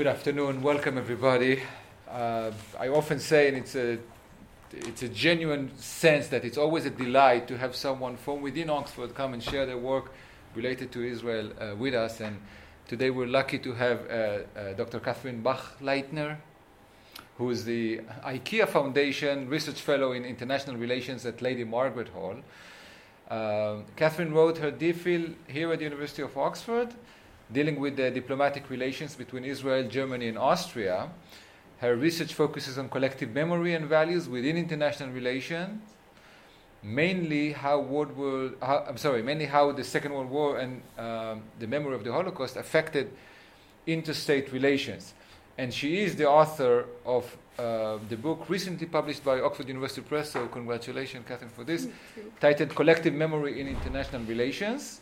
Good afternoon. Welcome, everybody. Uh, I often say, and it's a it's a genuine sense that it's always a delight to have someone from within Oxford come and share their work related to Israel uh, with us. And today we're lucky to have uh, uh Dr. Catherine Bachleitner, who is the IKEA Foundation Research Fellow in International Relations at Lady Margaret Hall. Uh, Catherine wrote her DPhil here at the University of Oxford, dealing with the diplomatic relations between Israel, Germany, and Austria. Her research focuses on collective memory and values within international relations, mainly how World War, how, I'm sorry, mainly how the Second World War and um, the memory of the Holocaust affected interstate relations. And she is the author of uh, the book recently published by Oxford University Press, so congratulations, Catherine, for this, titled Collective Memory in International Relations.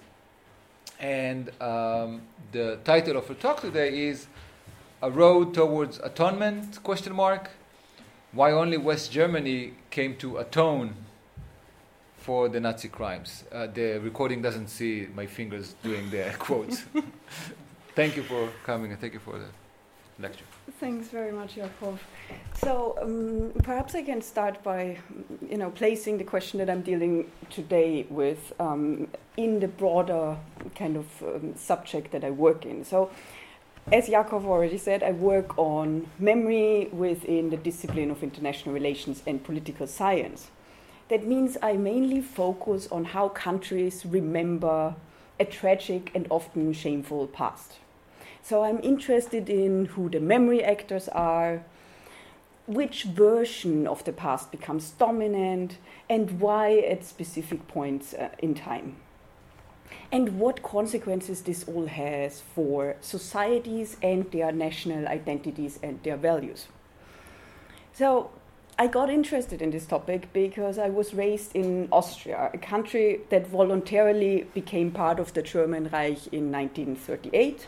And um, the title of her talk today is a road towards atonement question mark why only west germany came to atone for the nazi crimes. Uh, the recording doesn't see my fingers doing the quotes. Thank you for coming and thank you for the lecture thanks very much Jakob. so um, perhaps i can start by you know placing the question that i'm dealing today with um, in the broader kind of um, subject that i work in so as Jakob already said, I work on memory within the discipline of international relations and political science. That means I mainly focus on how countries remember a tragic and often shameful past. So I'm interested in who the memory actors are, which version of the past becomes dominant, and why at specific points uh, in time and what consequences this all has for societies and their national identities and their values. So, I got interested in this topic because I was raised in Austria, a country that voluntarily became part of the German Reich in 1938,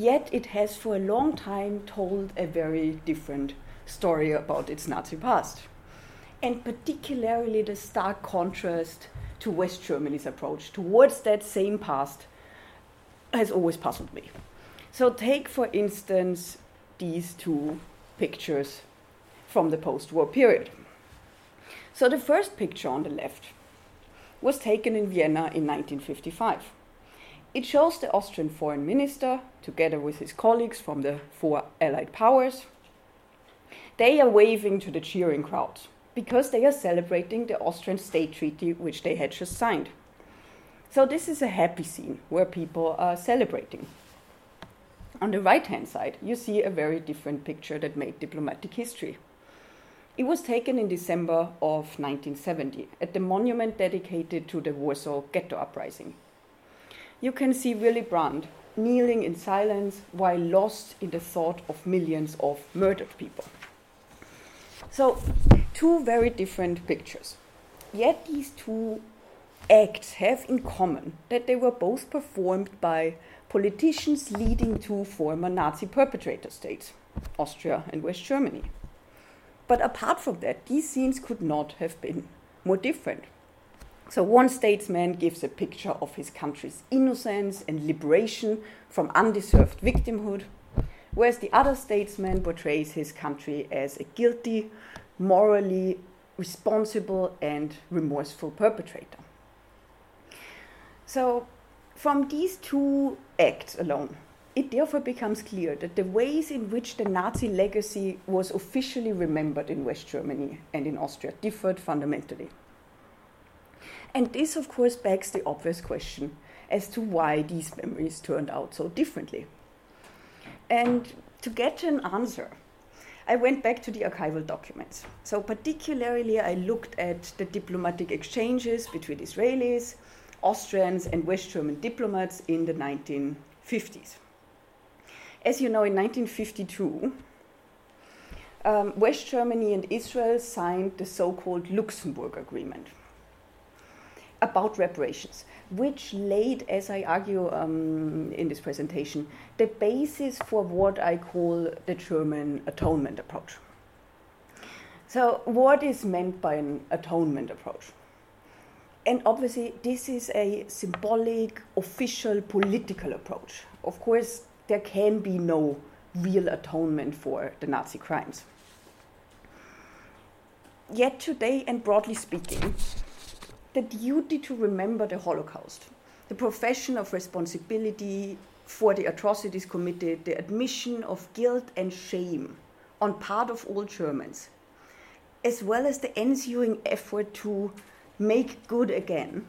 yet it has for a long time told a very different story about its Nazi past. And particularly the stark contrast to West Germany's approach towards that same past has always puzzled me. So, take for instance these two pictures from the post war period. So, the first picture on the left was taken in Vienna in 1955. It shows the Austrian foreign minister, together with his colleagues from the four Allied powers. They are waving to the cheering crowds because they are celebrating the Austrian state treaty which they had just signed. So this is a happy scene where people are celebrating. On the right hand side, you see a very different picture that made diplomatic history. It was taken in December of 1970 at the monument dedicated to the Warsaw Ghetto Uprising. You can see Willy Brandt kneeling in silence while lost in the thought of millions of murdered people. So, two very different pictures. Yet these two acts have in common that they were both performed by politicians leading two former Nazi perpetrator states, Austria and West Germany. But apart from that, these scenes could not have been more different. So, one statesman gives a picture of his country's innocence and liberation from undeserved victimhood, whereas the other statesman portrays his country as a guilty, morally responsible, and remorseful perpetrator. So, from these two acts alone, it therefore becomes clear that the ways in which the Nazi legacy was officially remembered in West Germany and in Austria differed fundamentally. And this, of course, begs the obvious question as to why these memories turned out so differently. And to get an answer, I went back to the archival documents. So, particularly, I looked at the diplomatic exchanges between Israelis, Austrians, and West German diplomats in the 1950s. As you know, in 1952, um, West Germany and Israel signed the so called Luxembourg Agreement about reparations which laid, as I argue um, in this presentation, the basis for what I call the German atonement approach. So, what is meant by an atonement approach? And obviously, this is a symbolic, official, political approach. Of course, there can be no real atonement for the Nazi crimes. Yet today, and broadly speaking, the duty to remember the Holocaust, the profession of responsibility for the atrocities committed, the admission of guilt and shame on part of all Germans, as well as the ensuing effort to make good again,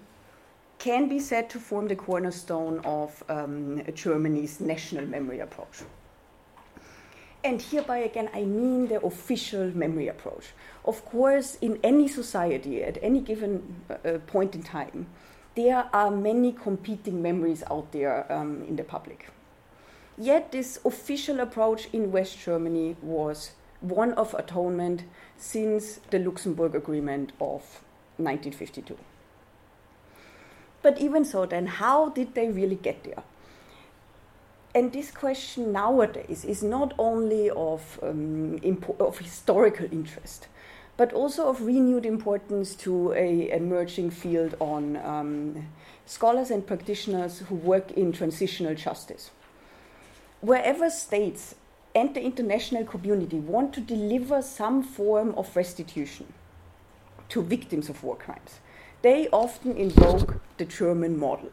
can be said to form the cornerstone of um, Germany's national memory approach. And hereby, again, I mean the official memory approach. Of course, in any society, at any given uh, point in time, there are many competing memories out there um, in the public. Yet, this official approach in West Germany was one of atonement since the Luxembourg Agreement of 1952. But even so, then, how did they really get there? And this question nowadays is not only of, um, impo- of historical interest, but also of renewed importance to a emerging field on um, scholars and practitioners who work in transitional justice. Wherever states and the international community want to deliver some form of restitution to victims of war crimes, they often invoke the German model.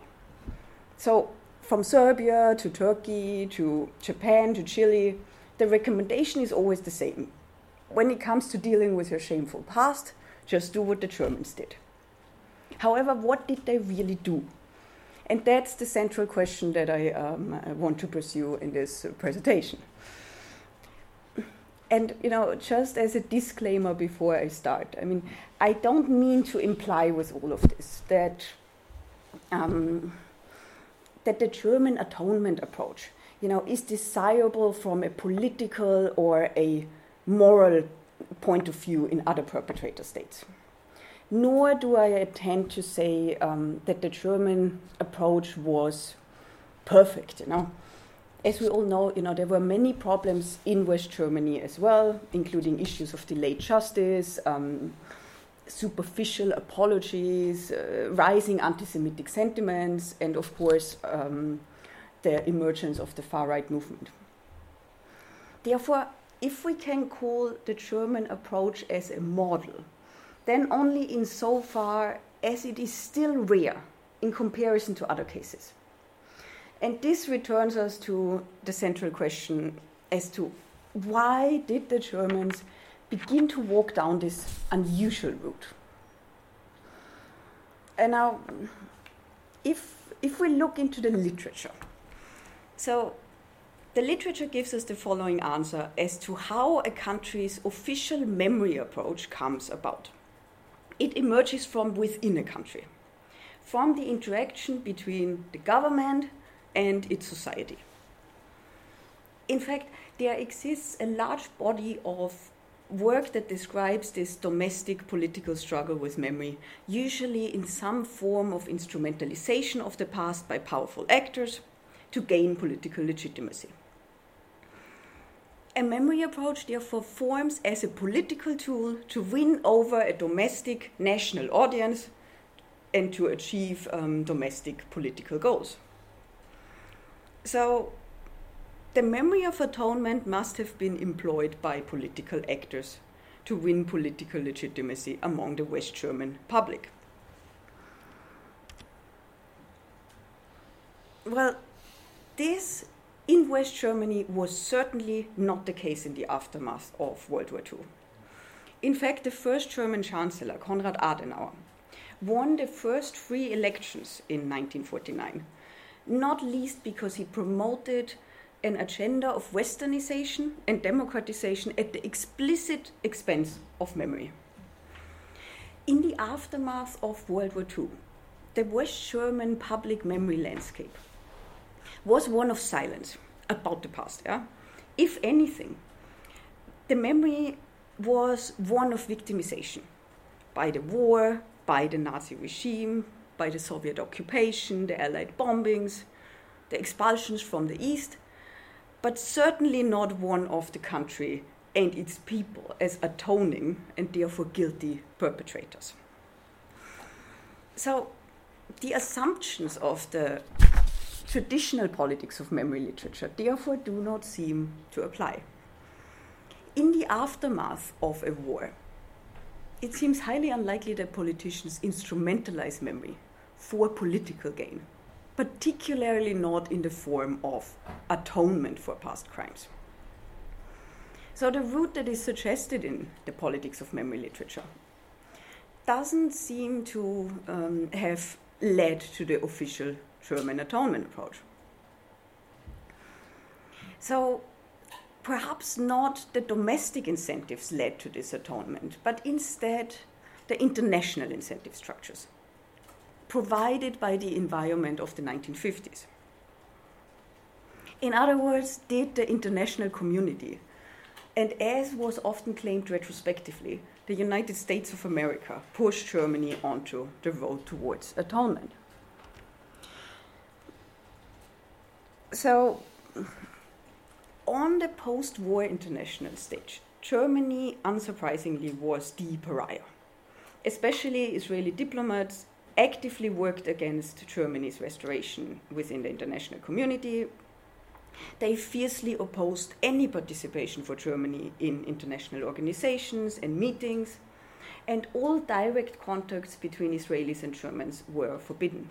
So, from Serbia to Turkey to Japan to Chile, the recommendation is always the same. When it comes to dealing with your shameful past, just do what the Germans did. However, what did they really do? And that's the central question that I um, want to pursue in this presentation. And you know, just as a disclaimer before I start, I mean, I don't mean to imply with all of this that um, that the German atonement approach, you know, is desirable from a political or a moral point of view in other perpetrator states. Nor do I intend to say um, that the German approach was perfect, you know. As we all know, you know, there were many problems in West Germany as well, including issues of delayed justice, um, superficial apologies, uh, rising anti Semitic sentiments, and of course, um, the emergence of the far right movement. Therefore, if we can call the German approach as a model, then only insofar as it is still rare in comparison to other cases. And this returns us to the central question as to why did the Germans begin to walk down this unusual route. And now, if, if we look into the literature, so the literature gives us the following answer as to how a country's official memory approach comes about. It emerges from within a country, from the interaction between the government and its society. In fact, there exists a large body of work that describes this domestic political struggle with memory, usually in some form of instrumentalization of the past by powerful actors to gain political legitimacy. A memory approach, therefore, forms as a political tool to win over a domestic national audience and to achieve um, domestic political goals. So, the memory of atonement must have been employed by political actors to win political legitimacy among the West German public. Well, this in West Germany was certainly not the case in the aftermath of World War II. In fact, the first German Chancellor, Konrad Adenauer, won the first free elections in 1949, not least because he promoted an agenda of westernization and democratization at the explicit expense of memory. In the aftermath of World War II, the West German public memory landscape was one of silence about the past. Yeah? If anything, the memory was one of victimization by the war, by the Nazi regime, by the Soviet occupation, the Allied bombings, the expulsions from the East, but certainly not one of the country and its people as atoning and therefore guilty perpetrators. So the assumptions of the traditional politics of memory literature therefore do not seem to apply. In the aftermath of a war, it seems highly unlikely that politicians instrumentalize memory for political gain, particularly not in the form of atonement for past crimes. So, the route that is suggested in the politics of memory literature doesn't seem to um, have led to the official German atonement approach. So, perhaps not the domestic incentives led to this atonement, but instead the international incentive structures provided by the environment of the 1950s. In other words, did the international community, and as was often claimed retrospectively, the United States of America push Germany onto the road towards atonement? So, on the post war international stage, Germany, unsurprisingly, was the pariah. Especially Israeli diplomats actively worked against Germany's restoration within the international community. They fiercely opposed any participation for Germany in international organizations and meetings, and all direct contacts between Israelis and Germans were forbidden.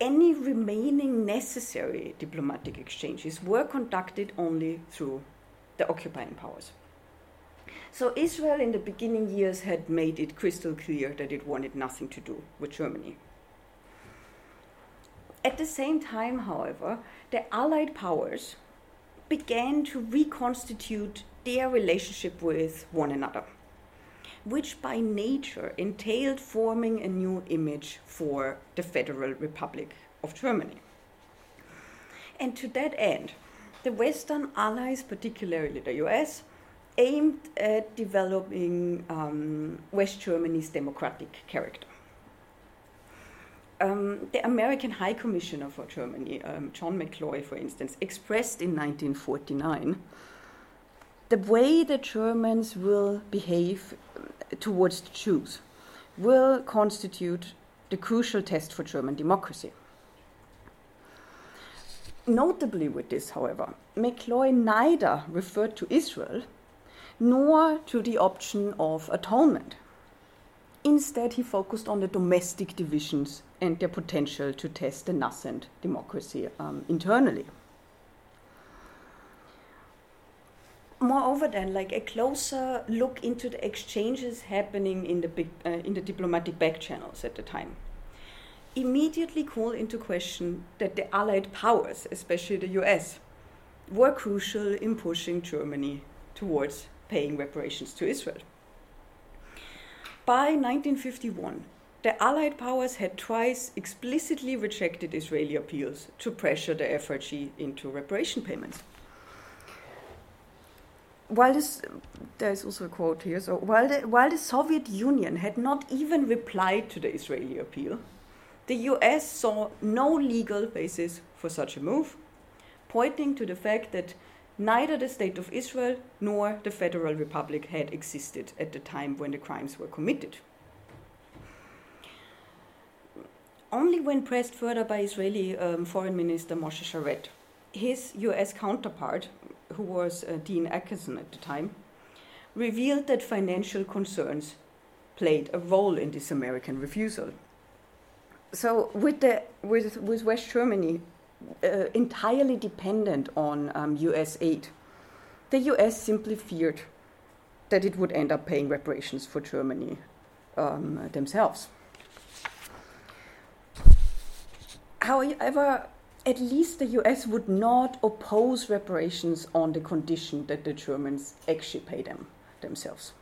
Any remaining necessary diplomatic exchanges were conducted only through the occupying powers. So Israel in the beginning years had made it crystal clear that it wanted nothing to do with Germany. At the same time, however, the Allied powers began to reconstitute their relationship with one another, which by nature entailed forming a new image for the Federal Republic of Germany. And to that end, the Western allies, particularly the US, aimed at developing um, West Germany's democratic character. Um, the American High Commissioner for Germany, um, John McCloy, for instance, expressed in 1949 the way the Germans will behave towards the Jews will constitute the crucial test for German democracy. Notably, with this, however, McCloy neither referred to Israel nor to the option of atonement. Instead, he focused on the domestic divisions and their potential to test the nascent democracy um, internally. Moreover, then, like a closer look into the exchanges happening in the, big, uh, in the diplomatic back channels at the time immediately call into question that the Allied powers, especially the US, were crucial in pushing Germany towards paying reparations to Israel. By 1951, the Allied powers had twice explicitly rejected Israeli appeals to pressure the FRG into reparation payments. While this, there is also a quote here. So while the, while the Soviet Union had not even replied to the Israeli appeal, the US saw no legal basis for such a move, pointing to the fact that neither the State of Israel nor the Federal Republic had existed at the time when the crimes were committed. Only when pressed further by Israeli um, Foreign Minister Moshe Sharett, his US counterpart, who was uh, Dean Acheson at the time, revealed that financial concerns played a role in this American refusal. So, with, the, with, with West Germany entirely dependent on um, US aid. The US simply feared that it would end up paying reparations for Germany um, themselves. However, at least the US would not oppose reparations on the condition that the Germans actually pay them themselves.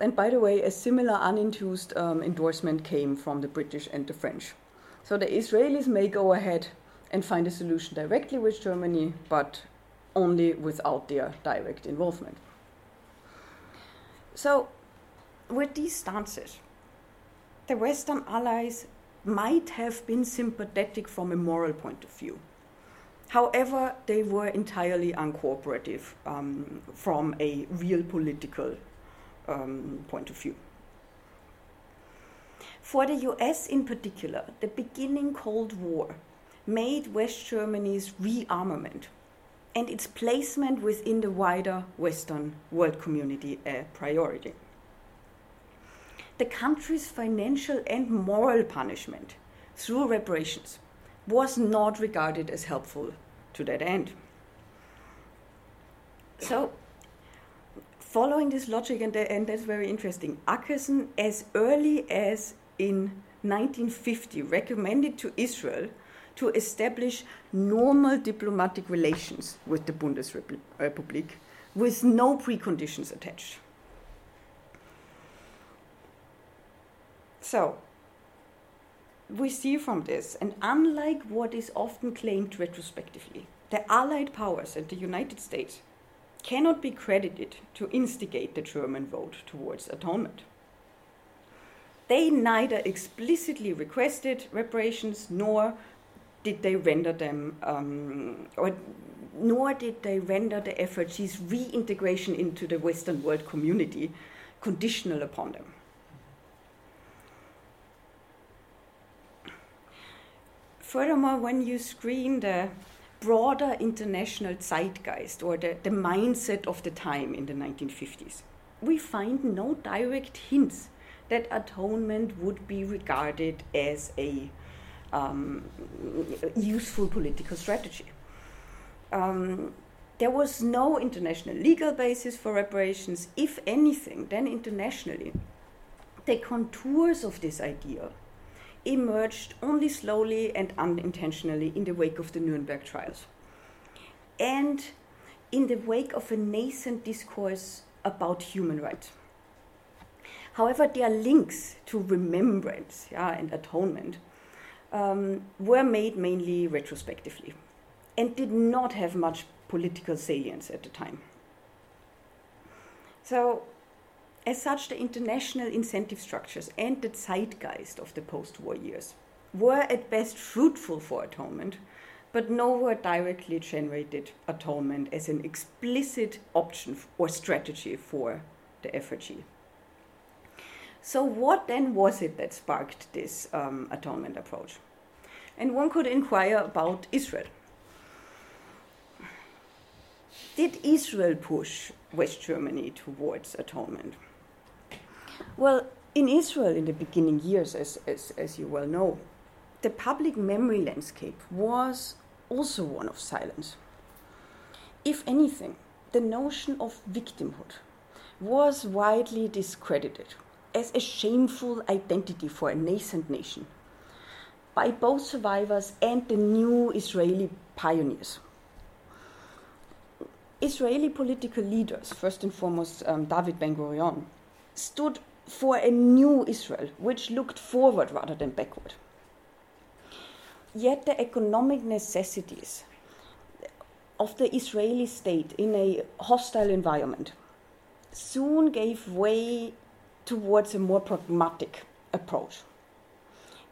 And by the way, a similar uninduced um, endorsement came from the British and the French. So the Israelis may go ahead and find a solution directly with Germany, but only without their direct involvement. So, with these stances, the Western allies might have been sympathetic from a moral point of view. However, they were entirely uncooperative um, from a real political um, point of view. For the US in particular, the beginning Cold War made West Germany's rearmament and its placement within the wider Western world community a priority. The country's financial and moral punishment through reparations was not regarded as helpful to that end. So, following this logic, and, that's very interesting, Acheson, as early as in 1950, recommended to Israel to establish normal diplomatic relations with the Bundesrepublik with no preconditions attached. So, we see from this, and unlike what is often claimed retrospectively, the Allied powers and the United States cannot be credited to instigate the German vote towards atonement. They neither explicitly requested reparations nor did they render them, um, or nor did they render the FRG's reintegration into the Western world community conditional upon them. Furthermore, when you screen the broader international zeitgeist or the, the mindset of the time in the 1950s, we find no direct hints that atonement would be regarded as a um, useful political strategy. Um, there was no international legal basis for reparations. If anything, then internationally, the contours of this idea emerged only slowly and unintentionally in the wake of the Nuremberg trials. And in the wake of a nascent discourse about human rights. However, their links to remembrance yeah, and atonement um, were made mainly retrospectively and did not have much political salience at the time. So, as such, the international incentive structures and the zeitgeist of the post war years were at best fruitful for atonement, but nowhere directly generated atonement as an explicit option or strategy for the FRG. So, what then was it that sparked this um, atonement approach? And one could inquire about Israel. Did Israel push West Germany towards atonement? Well, in Israel, in the beginning years, as, as, as you well know, the public memory landscape was also one of silence. If anything, the notion of victimhood was widely discredited as a shameful identity for a nascent nation by both survivors and the new Israeli pioneers. Israeli political leaders, first and foremost um, David Ben Gurion, stood for a new Israel which looked forward rather than backward. Yet the economic necessities of the Israeli state in a hostile environment soon gave way towards a more pragmatic approach,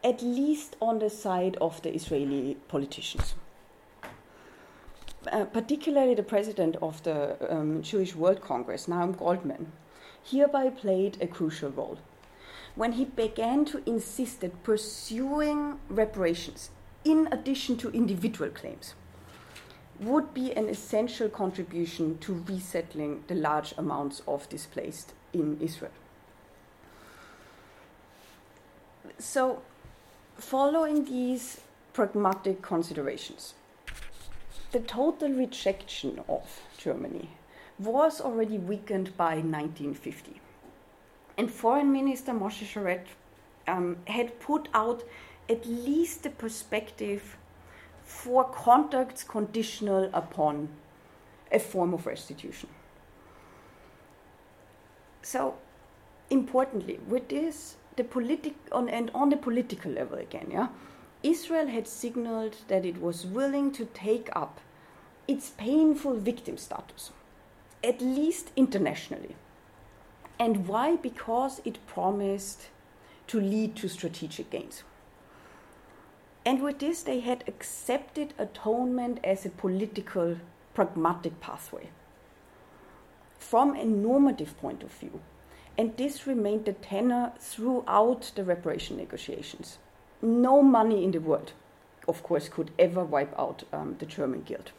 at least on the side of the Israeli politicians. Uh, particularly the president of the um, Jewish World Congress, Nahum Goldmann, hereby played a crucial role when he began to insist that pursuing reparations, in addition to individual claims, would be an essential contribution to resettling the large amounts of displaced in Israel. So, following these pragmatic considerations, the total rejection of Germany was already weakened by 1950. And Foreign Minister Moshe Sharett um, had put out at least the perspective for contacts conditional upon a form of restitution. So, importantly, with this the politic on and on the political level again, yeah, Israel had signaled that it was willing to take up its painful victim status, at least internationally. And why? Because it promised to lead to strategic gains. And with this, they had accepted atonement as a political, pragmatic pathway. From a normative point of view, And this remained the tenor throughout the reparation negotiations. No money in the world, of course, could ever wipe out um, the German guilt.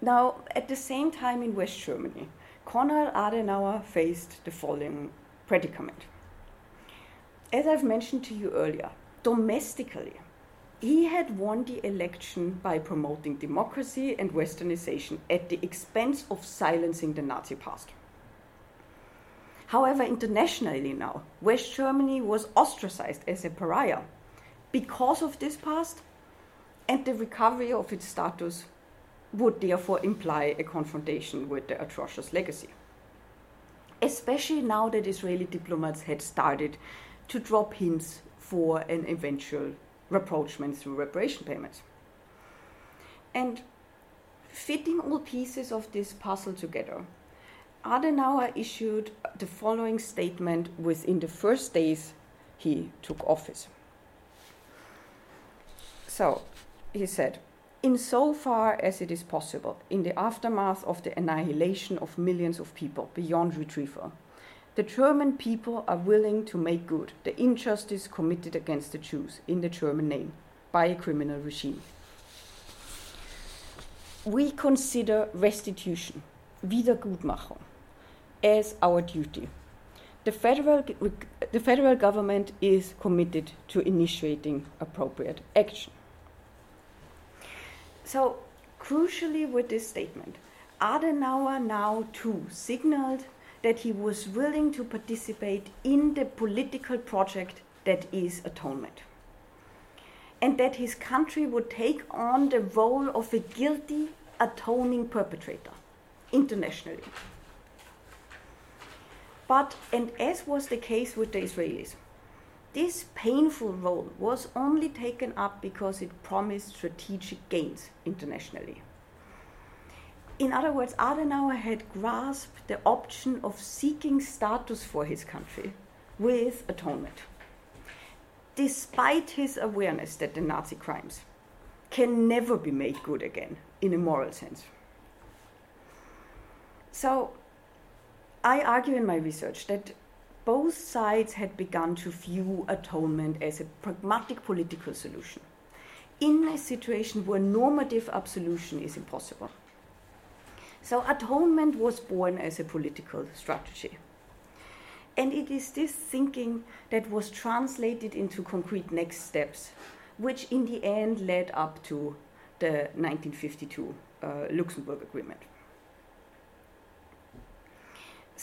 Now, at the same time in West Germany, Konrad Adenauer faced the following predicament. As I've mentioned to you earlier, domestically, he had won the election by promoting democracy and westernization at the expense of silencing the Nazi past. However, internationally now, West Germany was ostracized as a pariah because of this past, and the recovery of its status would therefore imply a confrontation with the atrocious legacy. Especially now that Israeli diplomats had started to drop hints for an eventual rapprochement through reparation payments. And fitting all pieces of this puzzle together, Adenauer issued the following statement within the first days he took office. So, he said, insofar as it is possible, in the aftermath of the annihilation of millions of people beyond retrieval, the German people are willing to make good the injustice committed against the Jews in the German name by a criminal regime. We consider restitution, Wiedergutmachung, as our duty. The federal, the federal government is committed to initiating appropriate action. So, crucially, with this statement, Adenauer now too signaled that he was willing to participate in the political project that is atonement. And that his country would take on the role of a guilty atoning perpetrator internationally. But, and as was the case with the Israelis, this painful role was only taken up because it promised strategic gains internationally. In other words, Adenauer had grasped the option of seeking status for his country with atonement, despite his awareness that the Nazi crimes can never be made good again in a moral sense. So, I argue in my research that both sides had begun to view atonement as a pragmatic political solution in a situation where normative absolution is impossible. So, atonement was born as a political strategy. And it is this thinking that was translated into concrete next steps, which in the end led up to the 1952 uh, Luxembourg Agreement.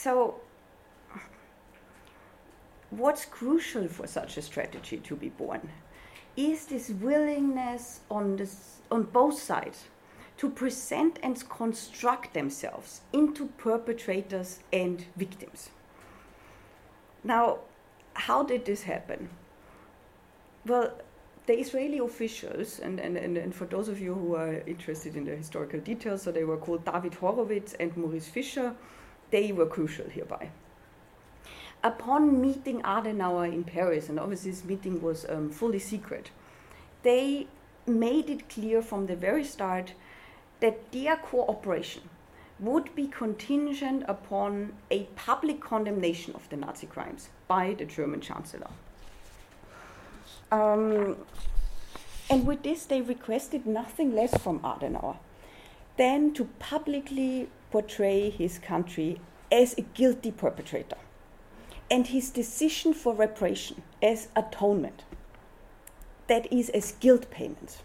So, what's crucial for such a strategy to be born is this willingness on, this, on both sides to present and construct themselves into perpetrators and victims. Now, how did this happen? Well, the Israeli officials, and, and, and, and, for those of you who are interested in the historical details, so they were called David Horowitz and Maurice Fischer, they were crucial hereby upon meeting Adenauer in Paris, and obviously this meeting was um, fully secret, they made it clear from the very start that their cooperation would be contingent upon a public condemnation of the Nazi crimes by the German Chancellor. Um, and with this, they requested nothing less from Adenauer than to publicly portray his country as a guilty perpetrator and his decision for reparation as atonement, that is, as guilt payment.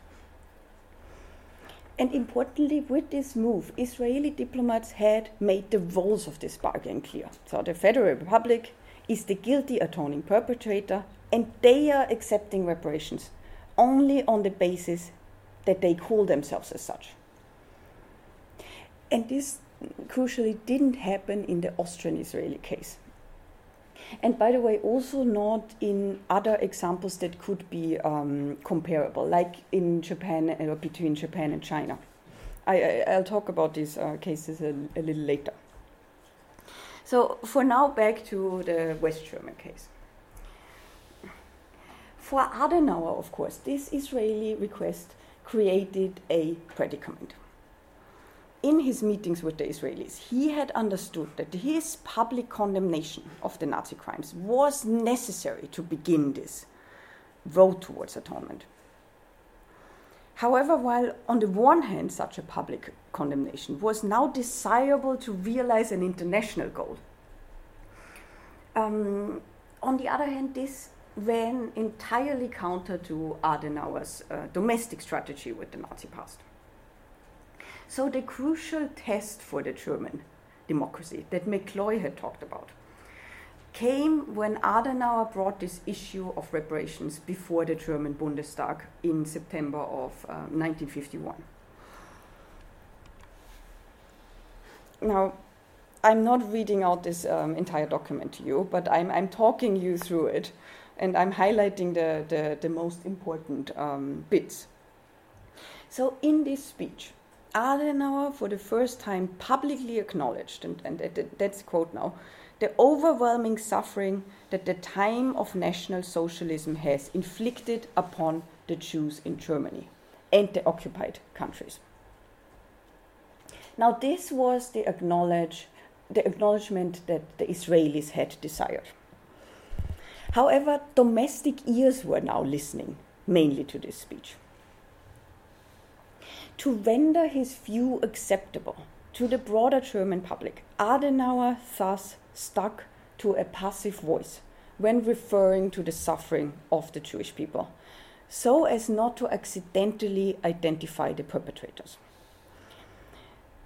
And importantly, with this move, Israeli diplomats had made the roles of this bargain clear. So the Federal Republic is the guilty atoning perpetrator, and they are accepting reparations only on the basis that they call themselves as such. And this crucially didn't happen in the Austrian Israeli case. And by the way, also not in other examples that could be um, comparable, like in Japan or uh, between Japan and China. I, will talk about these uh, cases a, a little later. So, for now, back to the West German case. For Adenauer, of course, this Israeli request created a predicament. In his meetings with the Israelis, he had understood that his public condemnation of the Nazi crimes was necessary to begin this road towards atonement. However, while on the one hand such a public condemnation was now desirable to realize an international goal, um, on the other hand, this ran entirely counter to Adenauer's uh, domestic strategy with the Nazi past. So, the crucial test for the German democracy that McCloy had talked about came when Adenauer brought this issue of reparations before the German Bundestag in September of uh, 1951. Now, I'm not reading out this um, entire document to you, but I'm, I'm talking you through it and I'm highlighting the, the, the most important um, bits. So, in this speech, Adenauer, for the first time, publicly acknowledged, and, and that's a quote now, the overwhelming suffering that the time of National Socialism has inflicted upon the Jews in Germany and the occupied countries. Now, this was the, acknowledge, the acknowledgement that the Israelis had desired. However, domestic ears were now listening mainly to this speech. To render his view acceptable to the broader German public, Adenauer thus stuck to a passive voice when referring to the suffering of the Jewish people, so as not to accidentally identify the perpetrators.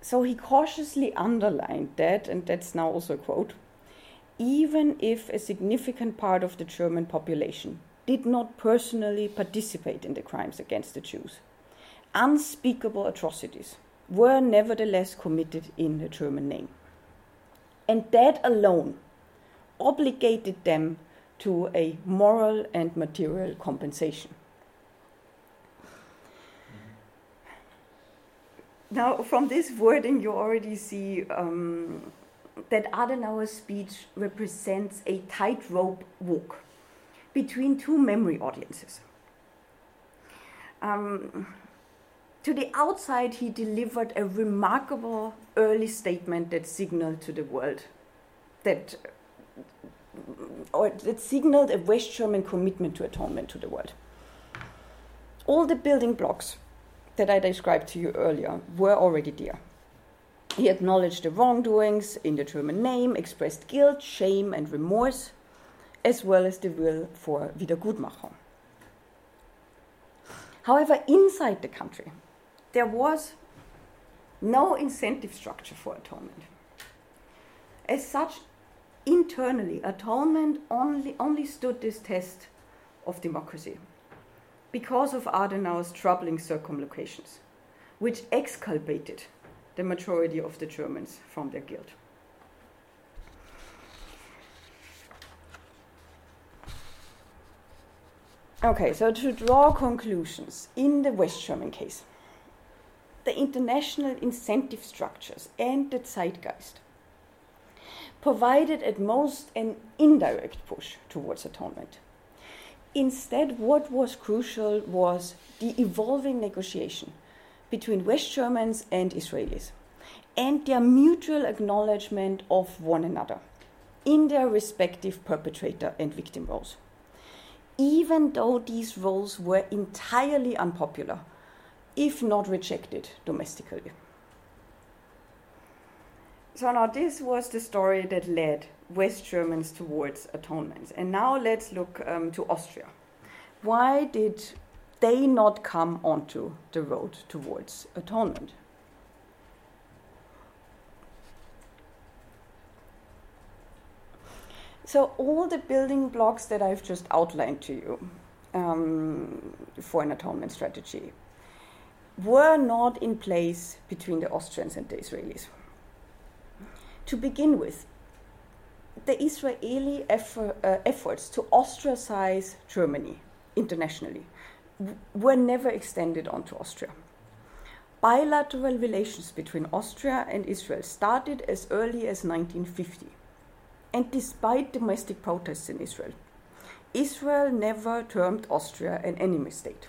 So he cautiously underlined that, and that's now also a quote even if a significant part of the German population did not personally participate in the crimes against the Jews unspeakable atrocities were nevertheless committed in the German name. And that alone obligated them to a moral and material compensation. Now, from this wording, you already see um, that Adenauer's speech represents a tightrope walk between two memory audiences. Um, to the outside, he delivered a remarkable early statement that signaled to the world that, or that signaled a West German commitment to atonement to the world. All the building blocks that I described to you earlier were already there. He acknowledged the wrongdoings in the German name, expressed guilt, shame, and remorse, as well as the will for Wiedergutmachung. However, inside the country, there was no incentive structure for atonement. As such, internally, atonement only, only stood this test of democracy because of Adenauer's troubling circumlocutions, which exculpated the majority of the Germans from their guilt. Okay, so to draw conclusions in the West German case, the international incentive structures and the zeitgeist provided at most an indirect push towards atonement. Instead, what was crucial was the evolving negotiation between West Germans and Israelis and their mutual acknowledgement of one another in their respective perpetrator and victim roles. Even though these roles were entirely unpopular if not rejected domestically. So now this was the story that led West Germans towards atonement. And now let's look um, to Austria. Why did they not come onto the road towards atonement? So all the building blocks that I've just outlined to you um, for an atonement strategy were not in place between the Austrians and the Israelis. To begin with, the Israeli effort, uh, efforts to ostracize Germany internationally were never extended onto Austria. Bilateral relations between Austria and Israel started as early as 1950. And despite domestic protests in Israel, Israel never termed Austria an enemy state.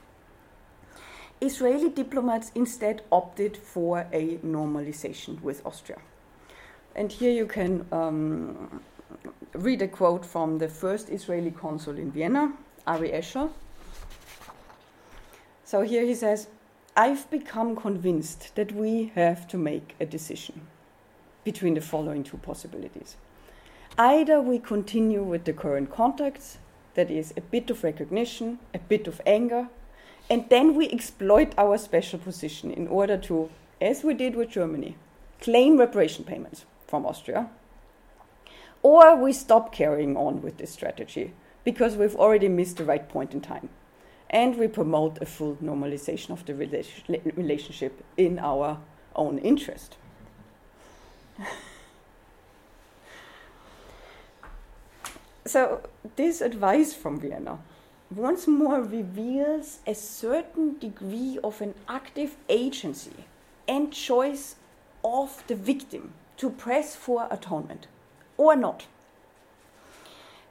Israeli diplomats instead opted for a normalization with Austria. And here you can um, read a quote from the first Israeli consul in Vienna, Ari Escher. So here he says, I've become convinced that we have to make a decision between the following two possibilities. Either we continue with the current contacts, that is, a bit of recognition, a bit of anger, and then we exploit our special position in order to, as we did with Germany, claim reparation payments from Austria. Or we stop carrying on with this strategy because we've already missed the right point in time. And we promote a full normalization of the relationship in our own interest. so, this advice from Vienna once more reveals a certain degree of an active agency and choice of the victim to press for atonement or not.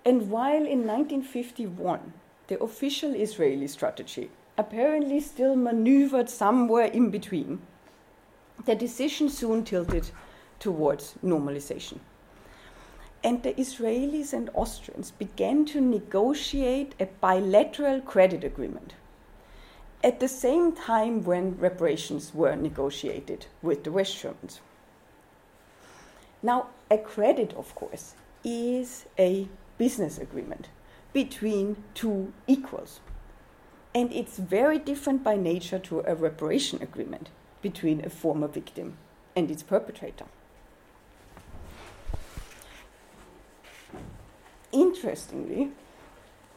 And while in 1951 the official Israeli strategy apparently still maneuvered somewhere in between, the decision soon tilted towards normalization. And the Israelis and Austrians began to negotiate a bilateral credit agreement at the same time when reparations were negotiated with the West Germans. Now, a credit, of course, is a business agreement between two equals. And it's very different by nature to a reparation agreement between a former victim and its perpetrator. Interestingly,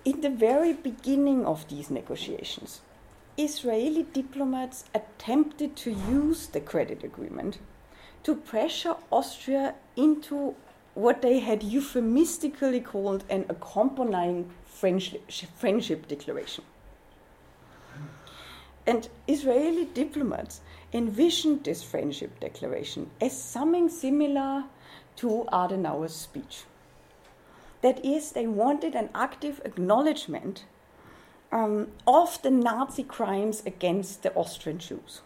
in the very beginning of these negotiations, Israeli diplomats attempted to use the credit agreement to pressure Austria into what they had euphemistically called an accompanying friendship, friendship declaration. And Israeli diplomats envisioned this friendship declaration as something similar to Adenauer's speech. That is, they wanted an active acknowledgement um, of the Nazi crimes against the Austrian Jews.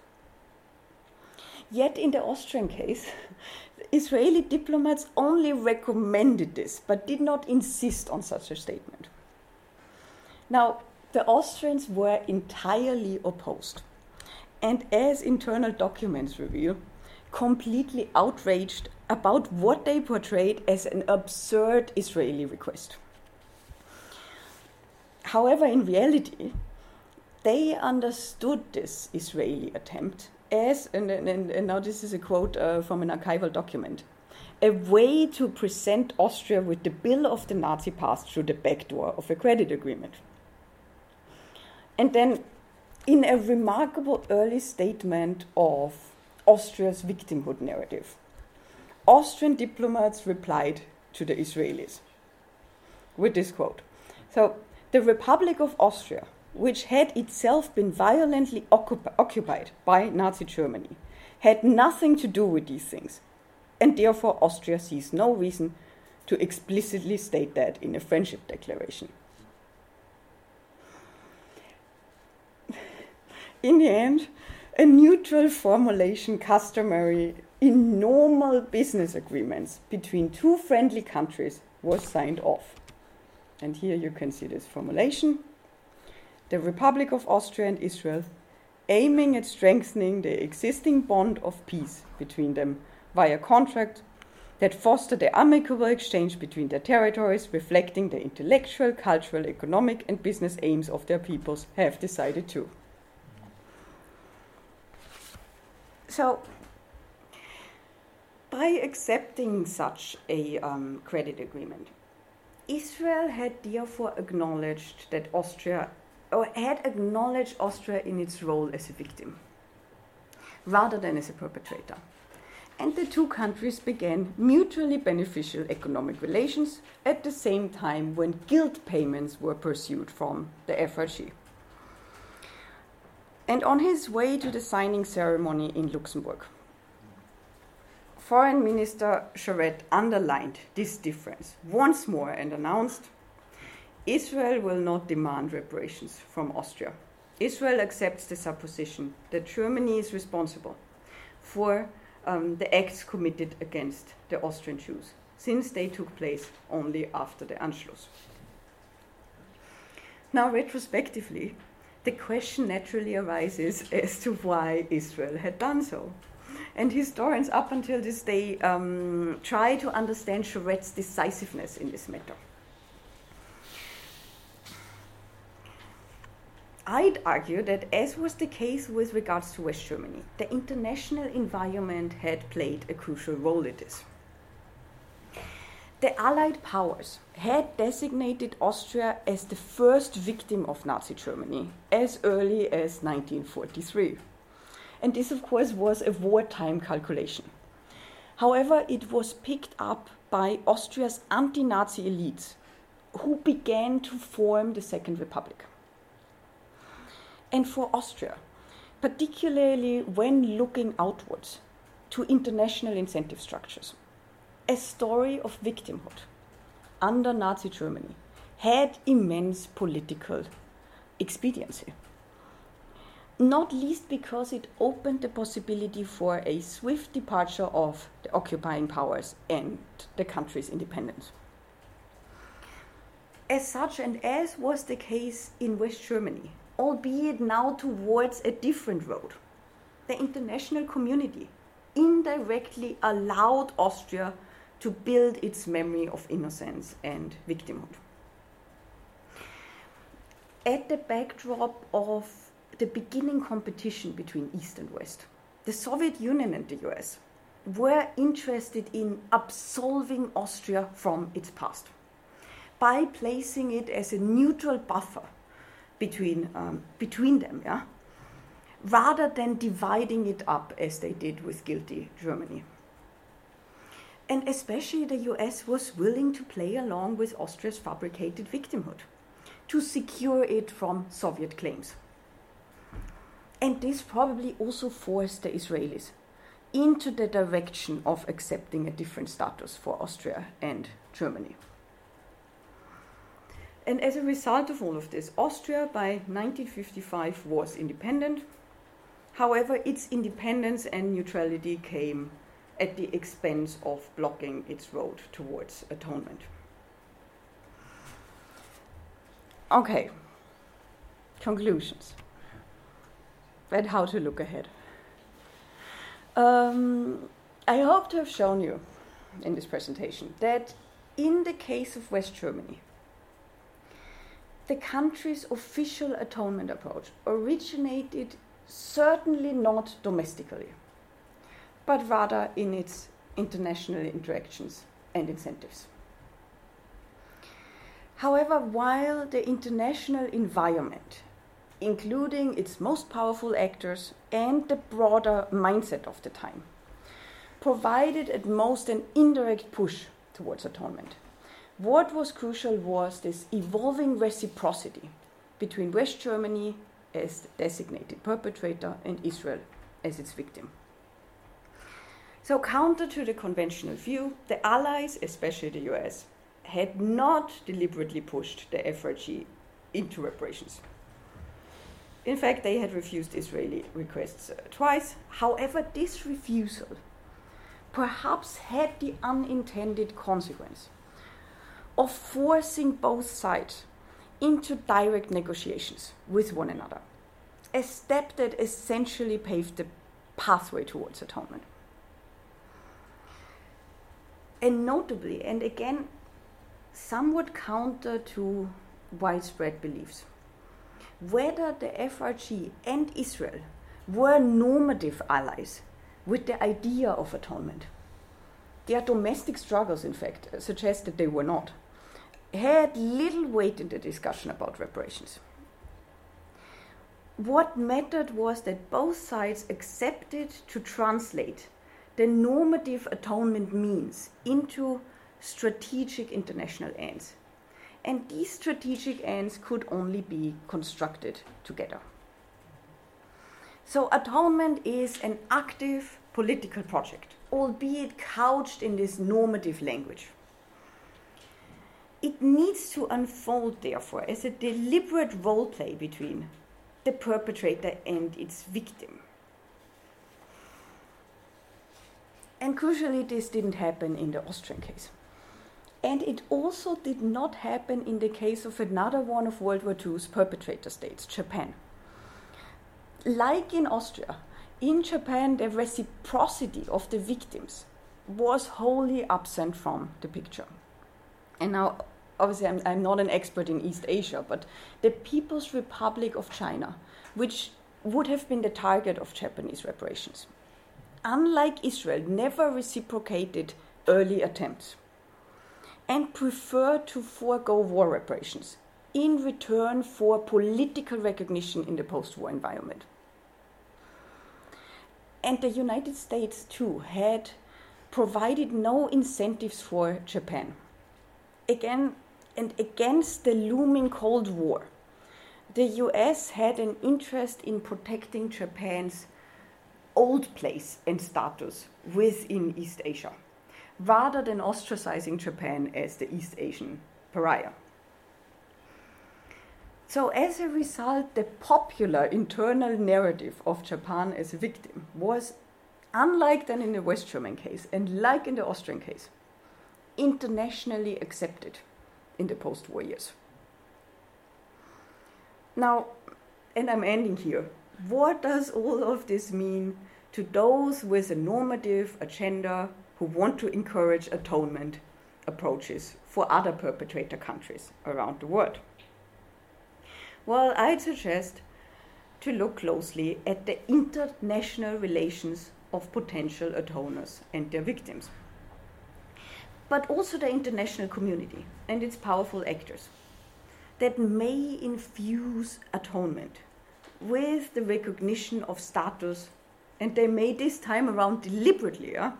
Yet, in the Austrian case, Israeli diplomats only recommended this, but did not insist on such a statement. Now, the Austrians were entirely opposed, and as internal documents reveal, completely outraged about what they portrayed as an absurd Israeli request. However, in reality, they understood this Israeli attempt as, and, and, and now this is a quote uh, from an archival document, a way to present Austria with the bill of the Nazi past through the back door of a credit agreement. And then, in a remarkable early statement of Austria's victimhood narrative, Austrian diplomats replied to the Israelis with this quote. So, the Republic of Austria which had itself been violently occup- occupied by Nazi Germany, had nothing to do with these things, and therefore Austria sees no reason to explicitly state that in a friendship declaration. In the end, a neutral formulation customary in normal business agreements between two friendly countries was signed off. And here you can see this formulation the Republic of Austria and Israel, aiming at strengthening the existing bond of peace between them via contract that foster the amicable exchange between their territories, reflecting the intellectual, cultural, economic, and business aims of their peoples, have decided to. So, by accepting such a um, credit agreement, Israel had therefore acknowledged that Austria or had acknowledged Austria in its role as a victim rather than as a perpetrator. And the two countries began mutually beneficial economic relations at the same time when guilt payments were pursued from the FRG. And on his way to the signing ceremony in Luxembourg, Foreign Minister Sharett underlined this difference once more and announced Israel will not demand reparations from Austria. Israel accepts the supposition that Germany is responsible for um, the acts committed against the Austrian Jews, since they took place only after the Anschluss. Now, retrospectively, the question naturally arises as to why Israel had done so. And historians, up until this day, um, try to understand Sharett's decisiveness in this matter. I'd argue that, as was the case with regards to West Germany, the international environment had played a crucial role in this. The Allied powers had designated Austria as the first victim of Nazi Germany as early as 1943. And this, of course, was a wartime calculation. However, it was picked up by Austria's anti Nazi elites who began to form the Second Republic and for Austria, particularly when looking outwards to international incentive structures. A story of victimhood under Nazi Germany had immense political expediency. Not least because it opened the possibility for a swift departure of the occupying powers and the country's independence. As such, and as was the case in West Germany, albeit now towards a different road. The international community indirectly allowed Austria to build its memory of innocence and victimhood. At the backdrop of the beginning competition between East and West, the Soviet Union and the US were interested in absolving Austria from its past by placing it as a neutral buffer between, um, between them, yeah? rather than dividing it up as they did with guilty Germany. And especially the US was willing to play along with Austria's fabricated victimhood to secure it from Soviet claims. And this probably also forced the Israelis into the direction of accepting a different status for Austria and Germany. And as a result of all of this, Austria by 1955 was independent. However, its independence and neutrality came at the expense of blocking its road towards atonement. Okay, conclusions. And how to look ahead. Um, I hope to have shown you in this presentation that in the case of West Germany, the country's official atonement approach originated certainly not domestically, but rather in its international interactions and incentives. However, while the international environment, including its most powerful actors and the broader mindset of the time, provided at most an indirect push towards atonement, what was crucial was this evolving reciprocity between West Germany as the designated perpetrator and Israel as its victim. So, counter to the conventional view, the Allies, especially the US, had not deliberately pushed the FRG into reparations. In fact, they had refused Israeli requests uh, twice. However, this refusal perhaps had the unintended consequence of forcing both sides into direct negotiations with one another, a step that essentially paved the pathway towards atonement. And notably, and again, somewhat counter to widespread beliefs, whether the FRG and Israel were normative allies with the idea of atonement. Their domestic struggles, in fact, uh, suggest that they were not had little weight in the discussion about reparations. What mattered was that both sides accepted to translate the normative atonement means into strategic international ends. And these strategic ends could only be constructed together. So, atonement is an active political project, albeit couched in this normative language it needs to unfold, therefore, as a deliberate role play between the perpetrator and its victim. And crucially, this didn't happen in the Austrian case. And it also did not happen in the case of another one of World War II's perpetrator states, Japan. Like in Austria, in Japan, the reciprocity of the victims was wholly absent from the picture. And now, obviously, I'm, I'm not an expert in East Asia, but the People's Republic of China, which would have been the target of Japanese reparations, unlike Israel, never reciprocated early attempts and prefer to forego war reparations in return for political recognition in the post war environment. And the United States, too, had provided no incentives for Japan. Again, and against the looming Cold War, the US had an interest in protecting Japan's old place and status within East Asia, rather than ostracizing Japan as the East Asian pariah. So, as a result, the popular internal narrative of Japan as a victim was, unlike than in the West German case and like in the Austrian case, internationally accepted in the post war years. Now, and I'm ending here, what does all of this mean to those with a normative agenda who want to encourage atonement approaches for other perpetrator countries around the world? Well, I'd suggest to look closely at the international relations of potential atoners and their victims, but also the international community and its powerful actors that may infuse atonement with the recognition of status, and they may this time around deliberately uh,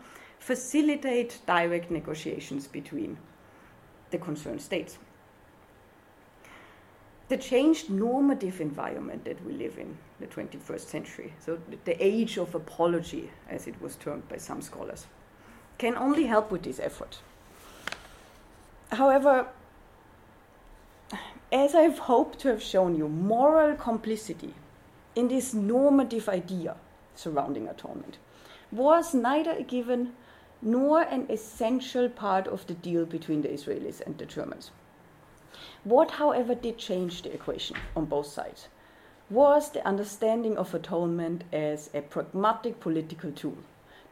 facilitate direct negotiations between the concerned states the changed normative environment that we live in the 21st century, so the age of apology, as it was termed by some scholars, can only help with this effort. However, as I've hoped to have shown you, moral complicity in this normative idea surrounding atonement was neither a given nor an essential part of the deal between the Israelis and the Germans. What, however, did change the equation on both sides was the understanding of atonement as a pragmatic political tool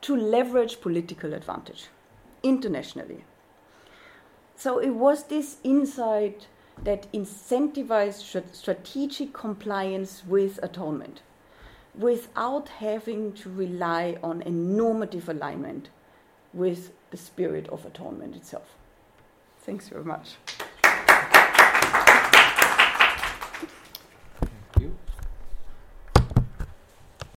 to leverage political advantage internationally. So it was this insight that incentivized strategic compliance with atonement without having to rely on a normative alignment with the spirit of atonement itself. Thanks very much.